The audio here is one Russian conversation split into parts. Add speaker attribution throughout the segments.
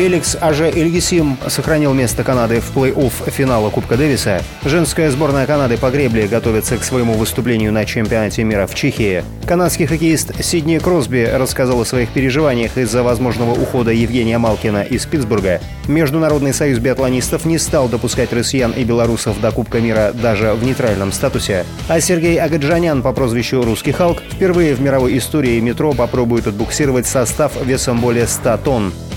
Speaker 1: Феликс Аже Эльгисим сохранил место Канады в плей-офф финала Кубка Дэвиса. Женская сборная Канады по гребле готовится к своему выступлению на чемпионате мира в Чехии. Канадский хоккеист Сидни Кросби рассказал о своих переживаниях из-за возможного ухода Евгения Малкина из Питтсбурга. Международный союз биатлонистов не стал допускать россиян и белорусов до Кубка мира даже в нейтральном статусе. А Сергей Агаджанян по прозвищу «Русский Халк» впервые в мировой истории метро попробует отбуксировать состав весом более 100 тонн.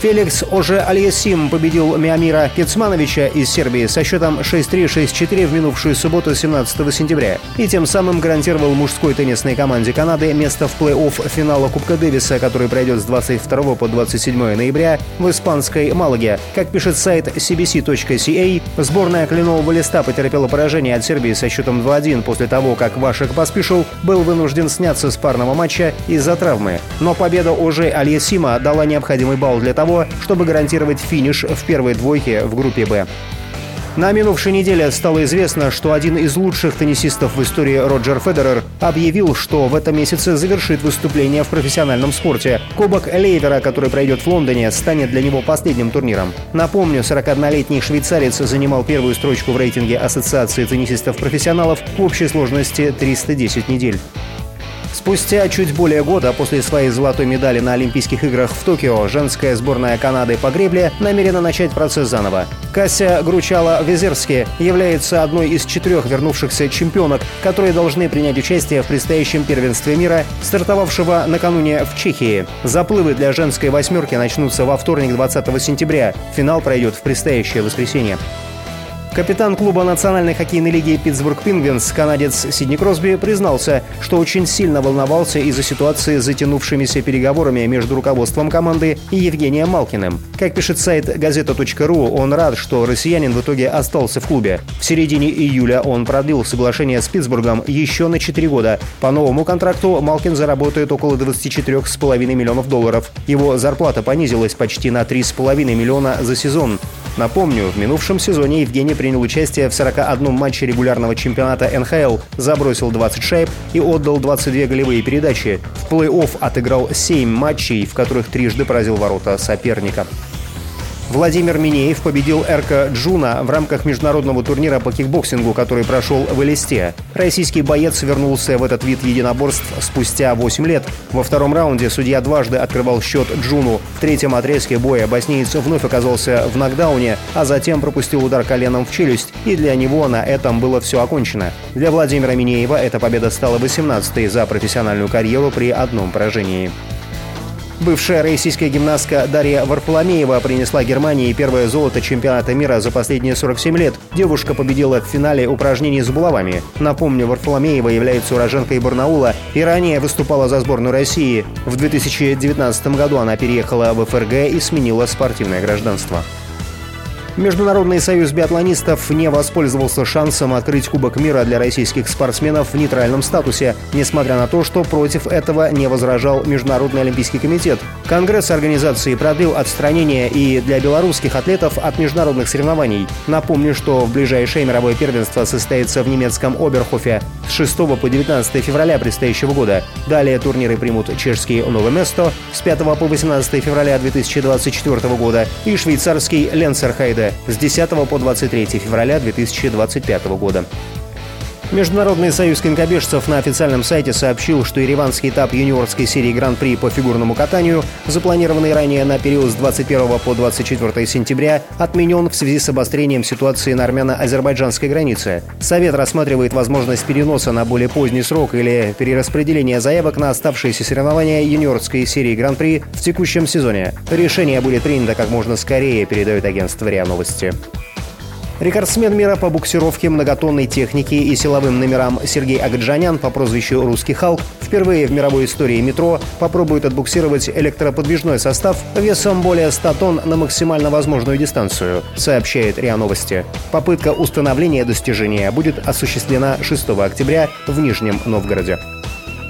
Speaker 1: Феликс Оже Альясим победил Миамира Кецмановича из Сербии со счетом 6-3-6-4 в минувшую субботу 17 сентября и тем самым гарантировал мужской теннисной команде Канады место в плей-офф финала Кубка Дэвиса, который пройдет с 22 по 27 ноября в испанской Малаге. Как пишет сайт cbc.ca, сборная кленового листа потерпела поражение от Сербии со счетом 2-1 после того, как Вашек Поспешил был вынужден сняться с парного матча из-за травмы. Но победа Оже Альясима дала необходимый балл для того, того, чтобы гарантировать финиш в первой двойке в группе «Б». На минувшей неделе стало известно, что один из лучших теннисистов в истории Роджер Федерер объявил, что в этом месяце завершит выступление в профессиональном спорте. Кубок Лейвера, который пройдет в Лондоне, станет для него последним турниром. Напомню, 41-летний швейцарец занимал первую строчку в рейтинге Ассоциации теннисистов-профессионалов в общей сложности 310 недель. Спустя чуть более года после своей золотой медали на Олимпийских играх в Токио женская сборная Канады по гребле намерена начать процесс заново. Кася Гручала-Везерски является одной из четырех вернувшихся чемпионок, которые должны принять участие в предстоящем первенстве мира, стартовавшего накануне в Чехии. Заплывы для женской восьмерки начнутся во вторник 20 сентября. Финал пройдет в предстоящее воскресенье. Капитан клуба Национальной хоккейной лиги Питтсбург Пингвинс, канадец Сидни Кросби, признался, что очень сильно волновался из-за ситуации с затянувшимися переговорами между руководством команды и Евгением Малкиным. Как пишет сайт газета.ру, он рад, что россиянин в итоге остался в клубе. В середине июля он продлил соглашение с Питтсбургом еще на 4 года. По новому контракту Малкин заработает около 24,5 миллионов долларов. Его зарплата понизилась почти на 3,5 миллиона за сезон. Напомню, в минувшем сезоне Евгений принял участие в 41 матче регулярного чемпионата НХЛ, забросил 20 шайб и отдал 22 голевые передачи. В плей-офф отыграл 7 матчей, в которых трижды поразил ворота соперника. Владимир Минеев победил Эрко Джуна в рамках международного турнира по кикбоксингу, который прошел в Элисте. Российский боец вернулся в этот вид единоборств спустя 8 лет. Во втором раунде судья дважды открывал счет Джуну. В третьем отрезке боя боснеец вновь оказался в нокдауне, а затем пропустил удар коленом в челюсть, и для него на этом было все окончено. Для Владимира Минеева эта победа стала 18-й за профессиональную карьеру при одном поражении. Бывшая российская гимнастка Дарья Варфоломеева принесла Германии первое золото чемпионата мира за последние 47 лет. Девушка победила в финале упражнений с булавами. Напомню, Варфоломеева является уроженкой Барнаула и ранее выступала за сборную России. В 2019 году она переехала в ФРГ и сменила спортивное гражданство. Международный союз биатлонистов не воспользовался шансом открыть Кубок мира для российских спортсменов в нейтральном статусе, несмотря на то, что против этого не возражал Международный олимпийский комитет. Конгресс организации продлил отстранение и для белорусских атлетов от международных соревнований. Напомню, что в ближайшее мировое первенство состоится в немецком Оберхофе с 6 по 19 февраля предстоящего года. Далее турниры примут чешский Новое Место с 5 по 18 февраля 2024 года и швейцарский Ленцерхайде с 10 по 23 февраля 2025 года. Международный союз конькобежцев на официальном сайте сообщил, что ереванский этап юниорской серии Гран-при по фигурному катанию, запланированный ранее на период с 21 по 24 сентября, отменен в связи с обострением ситуации на армяно-азербайджанской границе. Совет рассматривает возможность переноса на более поздний срок или перераспределения заявок на оставшиеся соревнования юниорской серии Гран-при в текущем сезоне. Решение будет принято как можно скорее, передает агентство РИА Новости. Рекордсмен мира по буксировке многотонной техники и силовым номерам Сергей Агаджанян по прозвищу «Русский Халк» Впервые в мировой истории метро попробуют отбуксировать электроподвижной состав весом более 100 тонн на максимально возможную дистанцию, сообщает РИА Новости. Попытка установления достижения будет осуществлена 6 октября в Нижнем Новгороде.